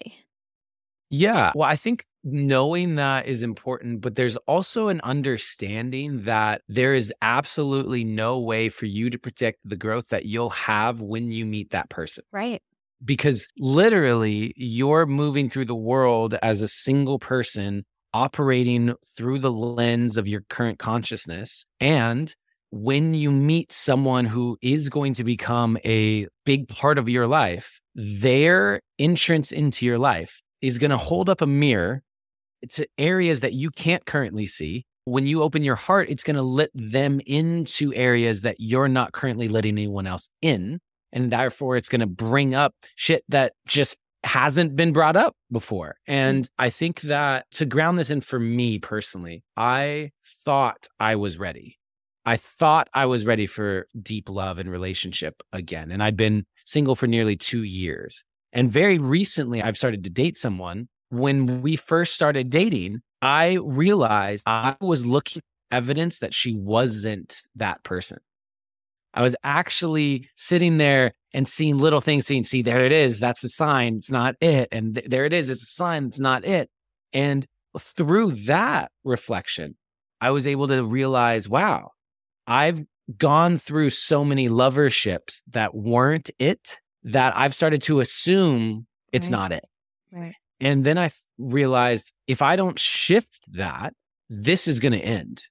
Yeah. Well, I think knowing that is important, but there's also an understanding that there is absolutely no way for you to predict the growth that you'll have when you meet that person. Right. Because literally, you're moving through the world as a single person, operating through the lens of your current consciousness. And when you meet someone who is going to become a big part of your life, their entrance into your life is going to hold up a mirror to areas that you can't currently see. When you open your heart, it's going to let them into areas that you're not currently letting anyone else in. And therefore, it's going to bring up shit that just hasn't been brought up before. Mm. And I think that to ground this in for me personally, I thought I was ready. I thought I was ready for deep love and relationship again. And I'd been single for nearly two years. And very recently, I've started to date someone. When we first started dating, I realized I was looking evidence that she wasn't that person. I was actually sitting there and seeing little things, seeing, see, there it is. That's a sign. It's not it. And th- there it is. It's a sign. It's not it. And through that reflection, I was able to realize, wow, I've gone through so many loverships that weren't it that I've started to assume it's right. not it. Right. And then I realized if I don't shift that, this is going to end.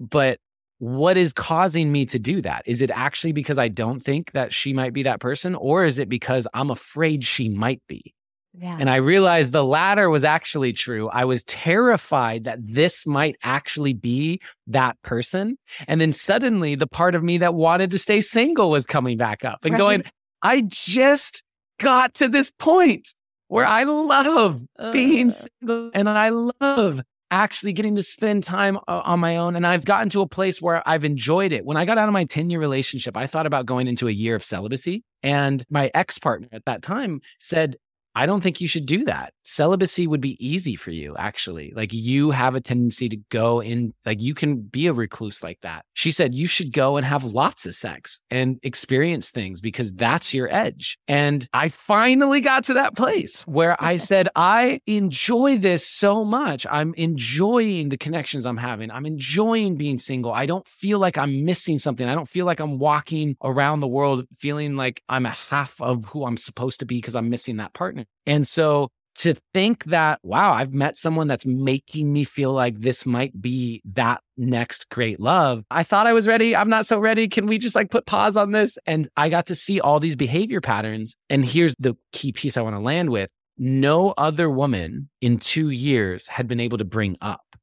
But what is causing me to do that? Is it actually because I don't think that she might be that person, or is it because I'm afraid she might be? Yeah. And I realized the latter was actually true. I was terrified that this might actually be that person. And then suddenly the part of me that wanted to stay single was coming back up and right. going, I just got to this point where I love uh, being single and I love actually getting to spend time uh, on my own. And I've gotten to a place where I've enjoyed it. When I got out of my 10 year relationship, I thought about going into a year of celibacy. And my ex partner at that time said, I don't think you should do that. Celibacy would be easy for you, actually. Like you have a tendency to go in, like you can be a recluse like that. She said you should go and have lots of sex and experience things because that's your edge. And I finally got to that place where I said, I enjoy this so much. I'm enjoying the connections I'm having. I'm enjoying being single. I don't feel like I'm missing something. I don't feel like I'm walking around the world feeling like I'm a half of who I'm supposed to be because I'm missing that partner. And so to think that, wow, I've met someone that's making me feel like this might be that next great love. I thought I was ready. I'm not so ready. Can we just like put pause on this? And I got to see all these behavior patterns. And here's the key piece I want to land with no other woman in two years had been able to bring up.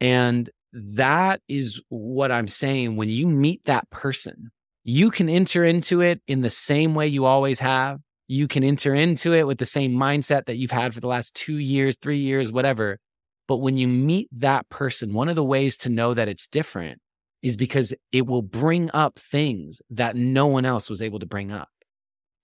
And that is what I'm saying. When you meet that person, you can enter into it in the same way you always have you can enter into it with the same mindset that you've had for the last two years, three years, whatever. But when you meet that person, one of the ways to know that it's different is because it will bring up things that no one else was able to bring up.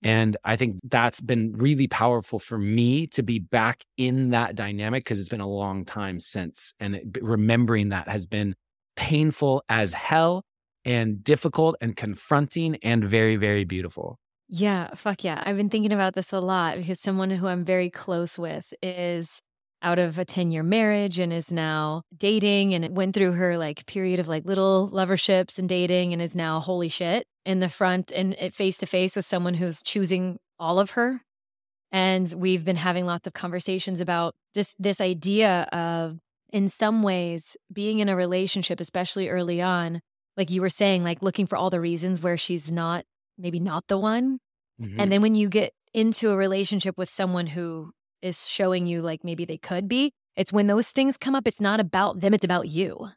And I think that's been really powerful for me to be back in that dynamic because it's been a long time since. And remembering that has been painful as hell and difficult and confronting and very, very beautiful. Yeah, fuck yeah. I've been thinking about this a lot because someone who I'm very close with is out of a 10 year marriage and is now dating and it went through her like period of like little loverships and dating and is now holy shit in the front and face to face with someone who's choosing all of her. And we've been having lots of conversations about just this idea of in some ways, being in a relationship, especially early on, like you were saying, like looking for all the reasons where she's not, maybe not the one. Mm-hmm. And then when you get into a relationship with someone who is showing you like maybe they could be, it's when those things come up, it's not about them, it's about you.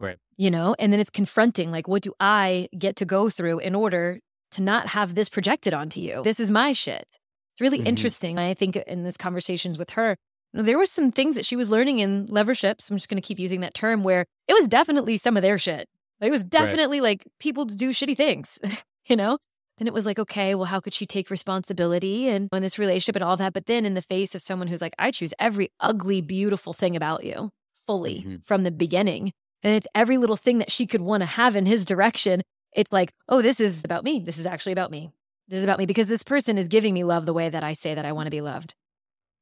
Right. You know, and then it's confronting like, what do I get to go through in order to not have this projected onto you? This is my shit. It's really mm-hmm. interesting. I think in this conversations with her, there was some things that she was learning in loverships. I'm just going to keep using that term where it was definitely some of their shit. Like, it was definitely right. like people do shitty things, you know? Then it was like, okay, well, how could she take responsibility and in this relationship and all that? But then in the face of someone who's like, I choose every ugly, beautiful thing about you fully mm-hmm. from the beginning. And it's every little thing that she could want to have in his direction. It's like, oh, this is about me. This is actually about me. This is about me because this person is giving me love the way that I say that I want to be loved.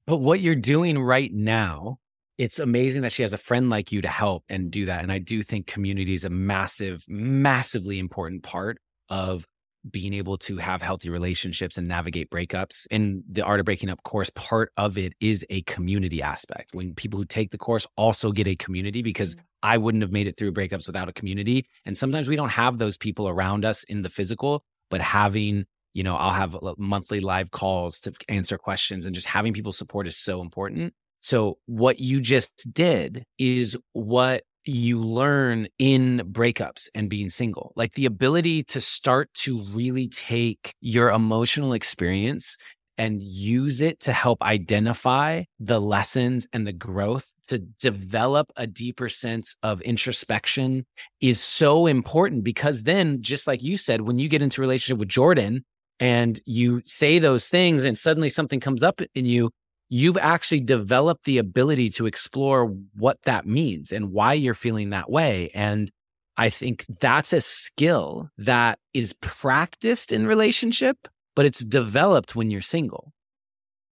But what you're doing right now, it's amazing that she has a friend like you to help and do that. And I do think community is a massive, massively important part of being able to have healthy relationships and navigate breakups. In the Art of Breaking Up course, part of it is a community aspect. When people who take the course also get a community, because mm-hmm. I wouldn't have made it through breakups without a community. And sometimes we don't have those people around us in the physical, but having you know, I'll have monthly live calls to answer questions and just having people support is so important. So, what you just did is what you learn in breakups and being single, like the ability to start to really take your emotional experience and use it to help identify the lessons and the growth to develop a deeper sense of introspection is so important because then just like you said when you get into relationship with Jordan and you say those things and suddenly something comes up in you you've actually developed the ability to explore what that means and why you're feeling that way and i think that's a skill that is practiced in relationship but it's developed when you're single.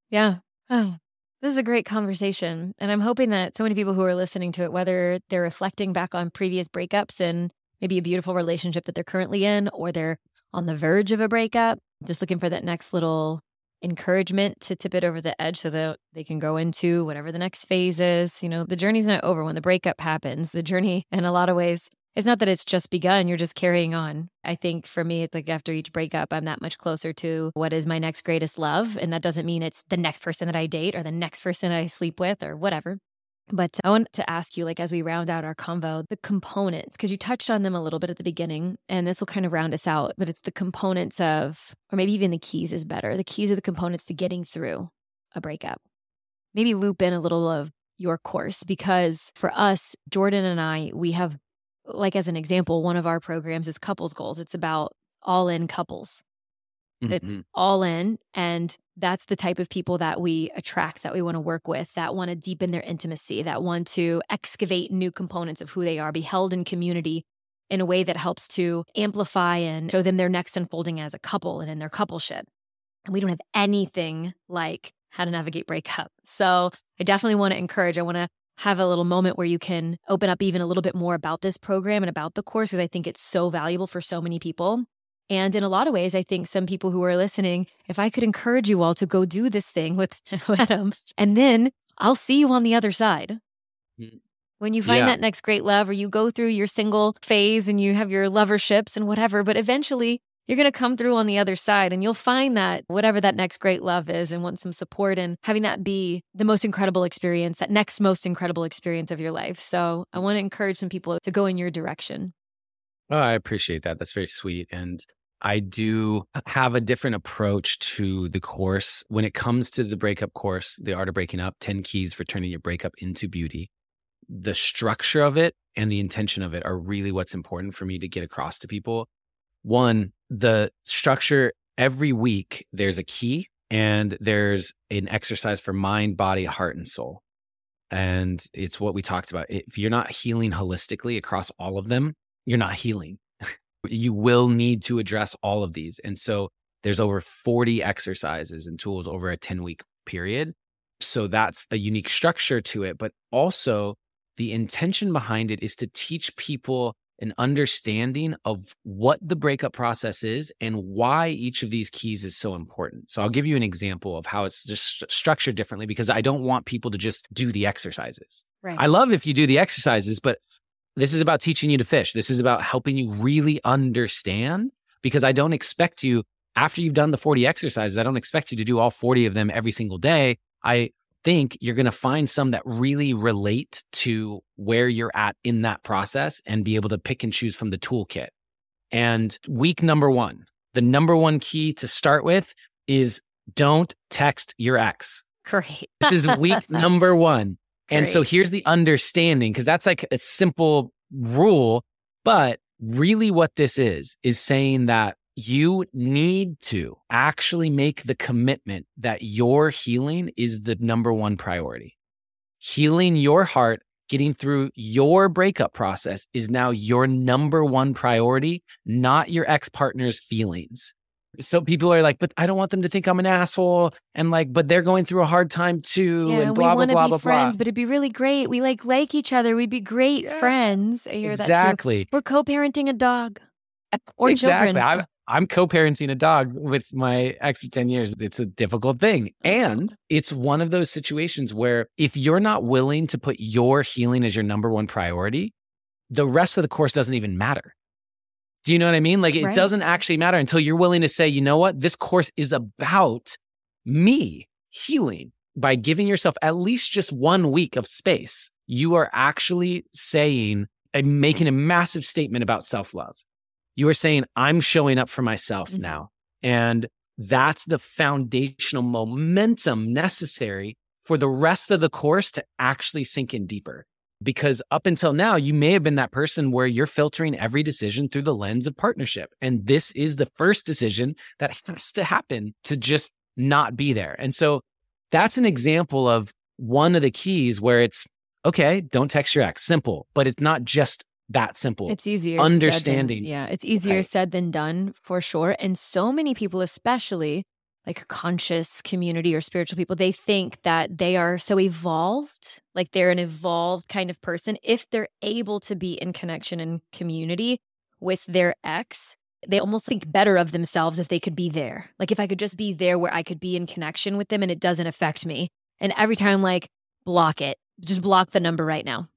Yeah. Oh this is a great conversation and i'm hoping that so many people who are listening to it whether they're reflecting back on previous breakups and maybe a beautiful relationship that they're currently in or they're on the verge of a breakup just looking for that next little encouragement to tip it over the edge so that they can go into whatever the next phase is. You know, the journey's not over when the breakup happens. The journey, in a lot of ways, it's not that it's just begun, you're just carrying on. I think for me, it's like after each breakup, I'm that much closer to what is my next greatest love. And that doesn't mean it's the next person that I date or the next person I sleep with or whatever. But I want to ask you, like, as we round out our convo, the components, because you touched on them a little bit at the beginning, and this will kind of round us out, but it's the components of, or maybe even the keys is better. The keys are the components to getting through a breakup. Maybe loop in a little of your course, because for us, Jordan and I, we have, like, as an example, one of our programs is couples goals. It's about all in couples. Mm-hmm. It's all in. And that's the type of people that we attract, that we want to work with, that want to deepen their intimacy, that want to excavate new components of who they are, be held in community in a way that helps to amplify and show them their next unfolding as a couple and in their coupleship. And we don't have anything like how to navigate breakup. So I definitely want to encourage, I want to have a little moment where you can open up even a little bit more about this program and about the course because I think it's so valuable for so many people. And in a lot of ways, I think some people who are listening, if I could encourage you all to go do this thing with Adam, and then I'll see you on the other side. Mm. When you find yeah. that next great love, or you go through your single phase and you have your loverships and whatever, but eventually you're going to come through on the other side and you'll find that whatever that next great love is and want some support and having that be the most incredible experience, that next most incredible experience of your life. So I want to encourage some people to go in your direction. Oh, I appreciate that. That's very sweet. And I do have a different approach to the course when it comes to the breakup course, The Art of Breaking Up 10 Keys for Turning Your Breakup into Beauty. The structure of it and the intention of it are really what's important for me to get across to people. One, the structure every week, there's a key and there's an exercise for mind, body, heart, and soul. And it's what we talked about. If you're not healing holistically across all of them, you're not healing. you will need to address all of these. And so there's over 40 exercises and tools over a 10 week period. So that's a unique structure to it. But also, the intention behind it is to teach people an understanding of what the breakup process is and why each of these keys is so important. So I'll give you an example of how it's just structured differently because I don't want people to just do the exercises. Right. I love if you do the exercises, but this is about teaching you to fish. This is about helping you really understand because I don't expect you after you've done the 40 exercises, I don't expect you to do all 40 of them every single day. I think you're going to find some that really relate to where you're at in that process and be able to pick and choose from the toolkit. And week number one, the number one key to start with is don't text your ex. Great. This is week number one. And so here's the understanding because that's like a simple rule. But really, what this is, is saying that you need to actually make the commitment that your healing is the number one priority. Healing your heart, getting through your breakup process is now your number one priority, not your ex partner's feelings. So people are like, but I don't want them to think I'm an asshole. And like, but they're going through a hard time too. Yeah, and we blah, blah, want to blah, be blah, friends, blah. but it'd be really great. We like like each other. We'd be great Yeah. friends. I hear that too. Exactly. We're co-parenting a dog or exactly. children. I'm, I'm co-parenting a dog with my ex of 10 years. It's a difficult thing. And it's one of those situations where if you're not willing to put your healing as your number one priority, the rest of the course doesn't even matter. Do you know what I mean? Like it Right. doesn't actually matter until you're willing to say, you know what? This course is about me healing by giving yourself at least just one week of space. You are actually saying and making a massive statement about self love. You are saying, I'm showing up for myself Mhm. now. And that's the foundational momentum necessary for the rest of the course to actually sink in deeper. Because up until now, you may have been that person where you're filtering every decision through the lens of partnership. And this is the first decision that has to happen to just not be there. And so that's an example of one of the keys where it's okay, don't text your ex. Simple, but it's not just that simple. It's easier said than- Understanding. yeah, it's easier Right. said than done for sure. And so many people, especially like conscious community or spiritual people, they think that they are so evolved, like they're an evolved kind of person. If they're able to be in connection and community with their ex, they almost think better of themselves if they could be there. Like if I could just be there where I could be in connection with them and it doesn't affect me. And every time, I'm like, block it, just block the number right now.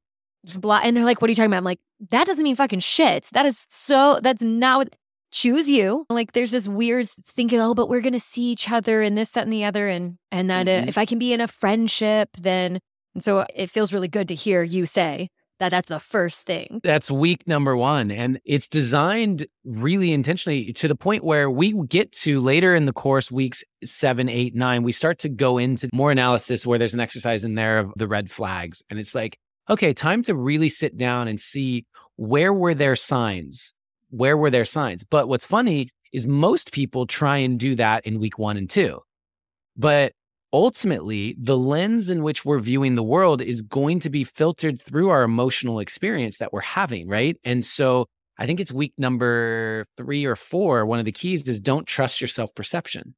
Just block. And they're like, what are you talking about? I'm like, that doesn't mean fucking shit. That is so, that's not what, choose you. Like there's this weird thinking, oh, but we're going to see each other and this, that, and the other. And, and that uh, Mhm. if I can be in a friendship, then, and so it feels really good to hear you say that that's the first thing. That's week number one. And it's designed really intentionally to the point where we get to later in the course, weeks seven, eight, nine, we start to go into more analysis where there's an exercise in there of the red flags. And it's like, okay, time to really sit down and see where were their signs? Where were their signs? But what's funny is most people try and do that in week one and two. But ultimately, the lens in which we're viewing the world is going to be filtered through our emotional experience that we're having, right? And so I think it's week number three or four. One of the keys is don't trust your self perception.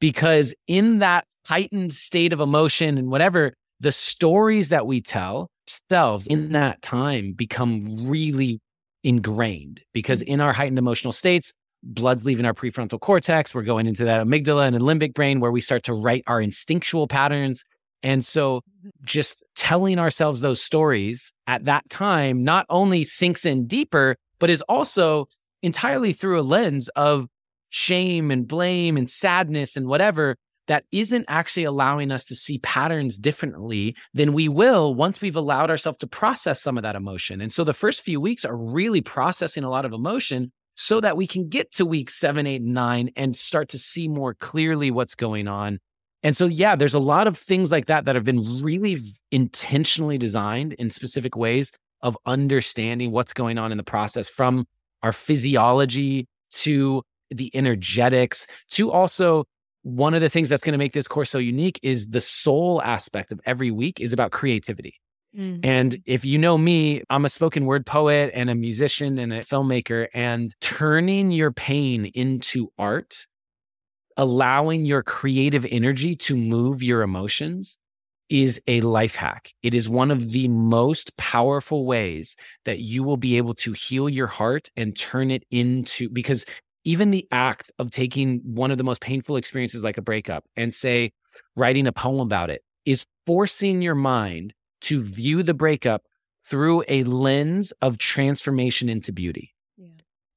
Because in that heightened state of emotion and whatever, the stories that we tell ourselves in that time become really ingrained because mm-hmm. in our heightened emotional states, blood's leaving our prefrontal cortex. We're going into that amygdala and limbic brain where we start to write our instinctual patterns. And so mm-hmm. just telling ourselves those stories at that time not only sinks in deeper, but is also entirely through a lens of shame and blame and sadness and whatever that isn't actually allowing us to see patterns differently than we will once we've allowed ourselves to process some of that emotion. And so the first few weeks are really processing a lot of emotion so that we can get to week seven, eight, and nine and start to see more clearly what's going on. And so, yeah, there's a lot of things like that that have been really intentionally designed in specific ways of understanding what's going on in the process from our physiology to the energetics to also one of the things that's going to make this course so unique is the soul aspect of every week is about creativity. Mm. And if you know me, I'm a spoken word poet and a musician and a filmmaker, and turning your pain into art, allowing your creative energy to move your emotions is a life hack. It is one of the most powerful ways that you will be able to heal your heart and turn it into because even the act of taking one of the most painful experiences like a breakup and say writing a poem about it is forcing your mind to view the breakup through a lens of transformation into beauty. Yeah.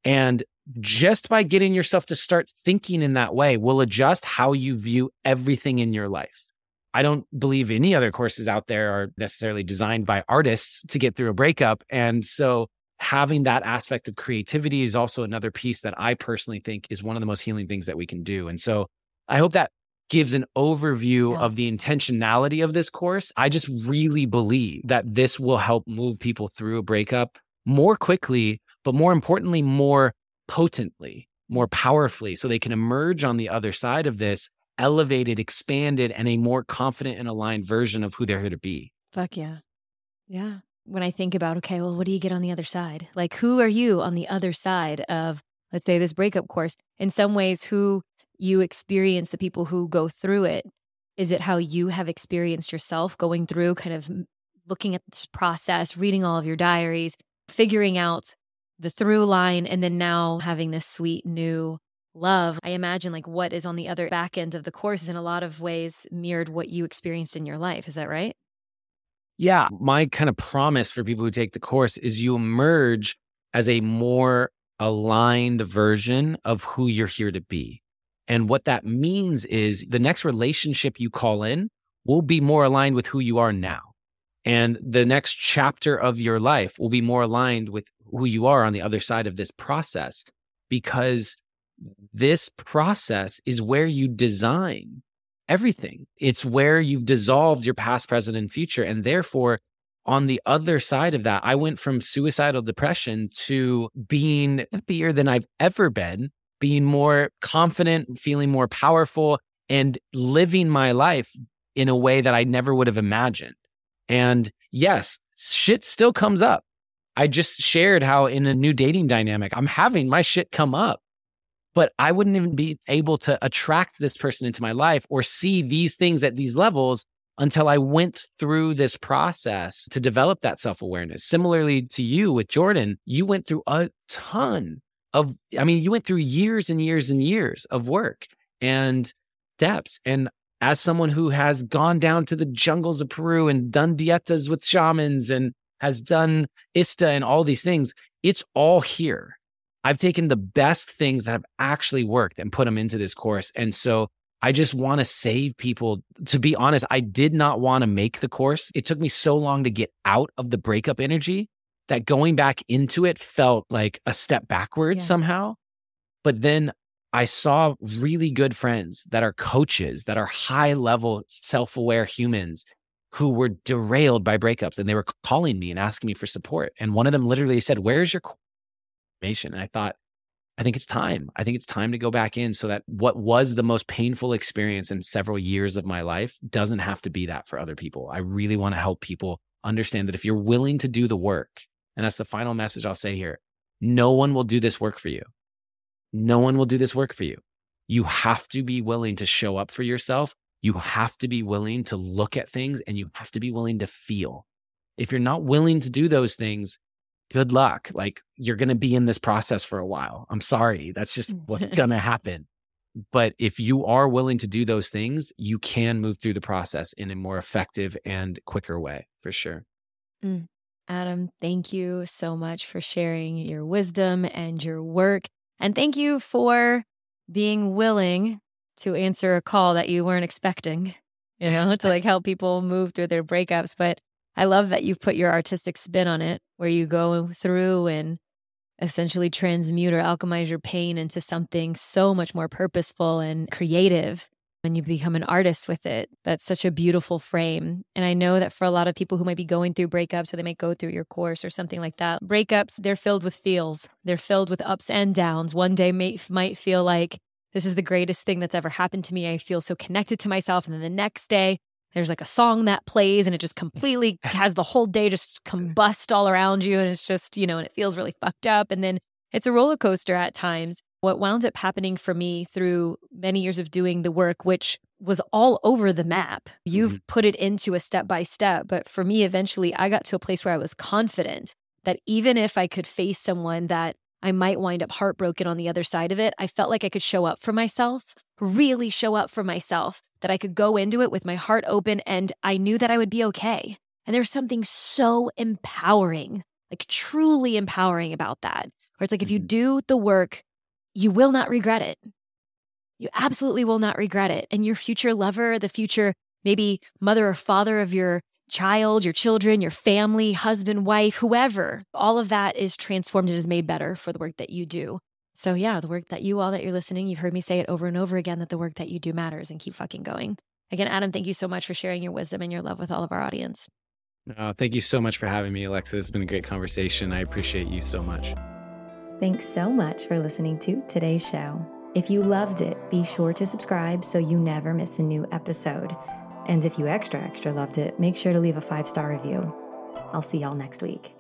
And just by getting yourself to start thinking in that way will adjust how you view everything in your life. I don't believe any other courses out there are necessarily designed by artists to get through a breakup. And so having that aspect of creativity is also another piece that I personally think is one of the most healing things that we can do. And so I hope that gives an overview yeah. of the intentionality of this course. I just really believe that this will help move people through a breakup more quickly, but more importantly, more potently, more powerfully, so they can emerge on the other side of this elevated, expanded, and a more confident and aligned version of who they're here to be. Fuck yeah. Yeah. When I think about, okay, well, what do you get on the other side? Like, who are you on the other side of, let's say, this breakup course? In some ways, who you experience the people who go through it, is it how you have experienced yourself going through kind of looking at this process, reading all of your diaries, figuring out the through line, and then now having this sweet new love. I imagine like what is on the other back end of the course is in a lot of ways mirrored what you experienced in your life. Is that right? Yeah. My kind of promise for people who take the course is you emerge as a more aligned version of who you're here to be. And what that means is the next relationship you call in will be more aligned with who you are now. And the next chapter of your life will be more aligned with who you are on the other side of this process because this process is where you design everything. It's where you've dissolved your past, present, and future. And therefore, on the other side of that, I went from suicidal depression to being happier than I've ever been, being more confident, feeling more powerful, and living my life in a way that I never would have imagined. And yes, shit still comes up. I just shared how in a new dating dynamic, I'm having my shit come up but I wouldn't even be able to attract this person into my life or see these things at these levels until I went through this process to develop that self awareness. Similarly to you with Jordan, you went through a ton of, I mean, you went through years and years and years of work and depths. And as someone who has gone down to the jungles of Peru and done dietas with shamans and has done ISTA and all these things, it's all here. I've taken the best things that have actually worked and put them into this course. And so I just want to save people. To be honest, I did not want to make the course. It took me so long to get out of the breakup energy that going back into it felt like a step backward yeah. somehow. But then I saw really good friends that are coaches, that are high level, self aware humans who were derailed by breakups and they were calling me and asking me for support. And one of them literally said, Where's your And I thought, I think it's time. I think it's time to go back in so that what was the most painful experience in several years of my life doesn't have to be that for other people. I really want to help people understand that if you're willing to do the work, and that's the final message I'll say here no one will do this work for you. No one will do this work for you. You have to be willing to show up for yourself. You have to be willing to look at things and you have to be willing to feel. If you're not willing to do those things, good luck. Like you're going to be in this process for a while. I'm sorry. That's just what's going to happen. But if you are willing to do those things, you can move through the process in a more effective and quicker way for sure. Mm. Adam, thank you so much for sharing your wisdom and your work. And thank you for being willing to answer a call that you weren't expecting, you know, to like help people move through their breakups. But I love that you've put your artistic spin on it, where you go through and essentially transmute or alchemize your pain into something so much more purposeful and creative and you become an artist with it. That's such a beautiful frame. And I know that for a lot of people who might be going through breakups or they might go through your course or something like that, breakups, they're filled with feels. They're filled with ups and downs. One day may, might feel like this is the greatest thing that's ever happened to me. I feel so connected to myself. And then the next day, there's like a song that plays and it just completely has the whole day just combust all around you and it's just you know and it feels really fucked up and then it's a roller coaster at times what wound up happening for me through many years of doing the work which was all over the map you've mm-hmm. put it into a step by step but for me eventually i got to a place where i was confident that even if i could face someone that I might wind up heartbroken on the other side of it. I felt like I could show up for myself, really show up for myself, that I could go into it with my heart open and I knew that I would be okay. And there's something so empowering, like truly empowering about that. Where it's like, if you Mhm. do the work, you will not regret it. You absolutely will not regret it. And your future lover, the future maybe mother or father of your child, your children, your family, husband, wife, whoever, all of that is transformed and is made better for the work that you do. So, yeah, the work that you all that you're listening, you've heard me say it over and over again that the work that you do matters and keep fucking going. Again, Adam, thank you so much for sharing your wisdom and your love with all of our audience. Uh, thank you so much for having me, Alexa. This has been a great conversation. I appreciate you so much. Thanks so much for listening to today's show. If you loved it, be sure to subscribe so you never miss a new episode. And if you extra, extra loved it, make sure to leave a five star review. I'll see y'all next week.